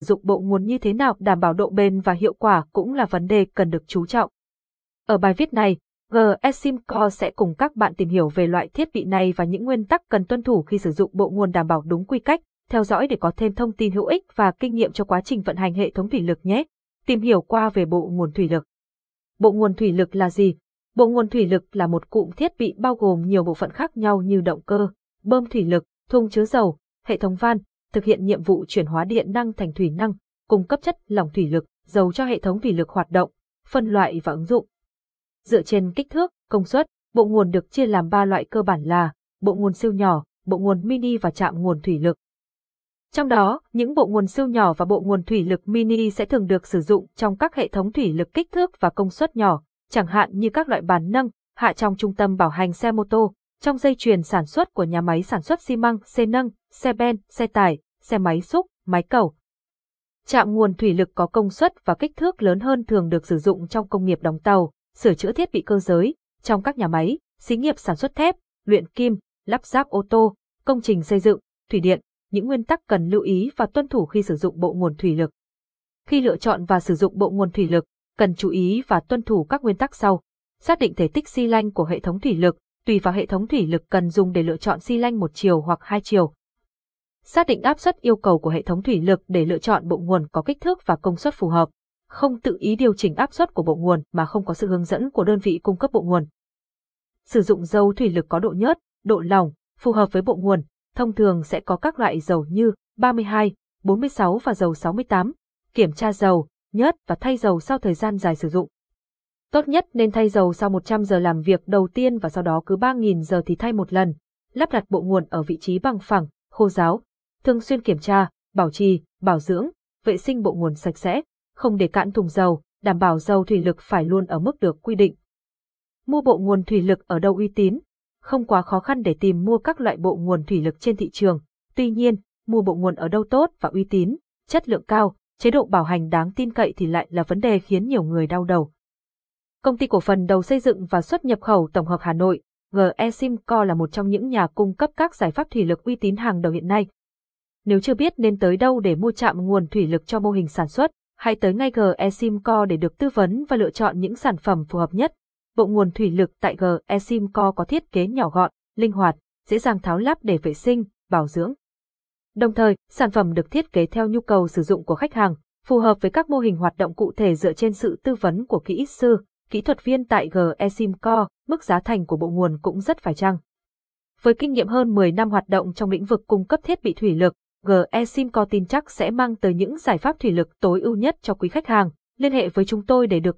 dụng bộ nguồn như thế nào đảm bảo độ bền và hiệu quả cũng là vấn đề cần được chú trọng. Ở bài viết này, GSIMCO sẽ cùng các bạn tìm hiểu về loại thiết bị này và những nguyên tắc cần tuân thủ khi sử dụng bộ nguồn đảm bảo đúng quy cách, theo dõi để có thêm thông tin hữu ích và kinh nghiệm cho quá trình vận hành hệ thống thủy lực nhé. Tìm hiểu qua về bộ nguồn thủy lực. Bộ nguồn thủy lực là gì? Bộ nguồn thủy lực là một cụm thiết bị bao gồm nhiều bộ phận khác nhau như động cơ, bơm thủy lực, thùng chứa dầu, hệ thống van, thực hiện nhiệm vụ chuyển hóa điện năng thành thủy năng, cung cấp chất lỏng thủy lực, dầu cho hệ thống thủy lực hoạt động, phân loại và ứng dụng. Dựa trên kích thước, công suất, bộ nguồn được chia làm 3 loại cơ bản là bộ nguồn siêu nhỏ, bộ nguồn mini và trạm nguồn thủy lực. Trong đó, những bộ nguồn siêu nhỏ và bộ nguồn thủy lực mini sẽ thường được sử dụng trong các hệ thống thủy lực kích thước và công suất nhỏ, chẳng hạn như các loại bàn nâng, hạ trong trung tâm bảo hành xe mô tô, trong dây chuyền sản xuất của nhà máy sản xuất xi măng, xe nâng, xe ben, xe tải, xe máy xúc, máy cầu. Trạm nguồn thủy lực có công suất và kích thước lớn hơn thường được sử dụng trong công nghiệp đóng tàu, sửa chữa thiết bị cơ giới, trong các nhà máy, xí nghiệp sản xuất thép, luyện kim, lắp ráp ô tô, công trình xây dựng, thủy điện, những nguyên tắc cần lưu ý và tuân thủ khi sử dụng bộ nguồn thủy lực. Khi lựa chọn và sử dụng bộ nguồn thủy lực, cần chú ý và tuân thủ các nguyên tắc sau. Xác định thể tích xi lanh của hệ thống thủy lực, tùy vào hệ thống thủy lực cần dùng để lựa chọn xi lanh một chiều hoặc hai chiều. Xác định áp suất yêu cầu của hệ thống thủy lực để lựa chọn bộ nguồn có kích thước và công suất phù hợp. Không tự ý điều chỉnh áp suất của bộ nguồn mà không có sự hướng dẫn của đơn vị cung cấp bộ nguồn. Sử dụng dầu thủy lực có độ nhớt, độ lỏng, phù hợp với bộ nguồn, thông thường sẽ có các loại dầu như 32, 46 và dầu 68. Kiểm tra dầu, nhớt và thay dầu sau thời gian dài sử dụng. Tốt nhất nên thay dầu sau 100 giờ làm việc đầu tiên và sau đó cứ 3.000 giờ thì thay một lần. Lắp đặt bộ nguồn ở vị trí bằng phẳng, khô ráo. Thường xuyên kiểm tra, bảo trì, bảo dưỡng, vệ sinh bộ nguồn sạch sẽ, không để cạn thùng dầu, đảm bảo dầu thủy lực phải luôn ở mức được quy định. Mua bộ nguồn thủy lực ở đâu uy tín? Không quá khó khăn để tìm mua các loại bộ nguồn thủy lực trên thị trường. Tuy nhiên, mua bộ nguồn ở đâu tốt và uy tín, chất lượng cao, chế độ bảo hành đáng tin cậy thì lại là vấn đề khiến nhiều người đau đầu. Công ty cổ phần đầu xây dựng và xuất nhập khẩu tổng hợp Hà Nội, GE Simco là một trong những nhà cung cấp các giải pháp thủy lực uy tín hàng đầu hiện nay. Nếu chưa biết nên tới đâu để mua chạm nguồn thủy lực cho mô hình sản xuất, hãy tới ngay GE Simco để được tư vấn và lựa chọn những sản phẩm phù hợp nhất. Bộ nguồn thủy lực tại GE Simco có thiết kế nhỏ gọn, linh hoạt, dễ dàng tháo lắp để vệ sinh, bảo dưỡng. Đồng thời, sản phẩm được thiết kế theo nhu cầu sử dụng của khách hàng, phù hợp với các mô hình hoạt động cụ thể dựa trên sự tư vấn của kỹ sư, kỹ thuật viên tại GE Simco, mức giá thành của bộ nguồn cũng rất phải chăng. Với kinh nghiệm hơn 10 năm hoạt động trong lĩnh vực cung cấp thiết bị thủy lực, GE Simco tin chắc sẽ mang tới những giải pháp thủy lực tối ưu nhất cho quý khách hàng. Liên hệ với chúng tôi để được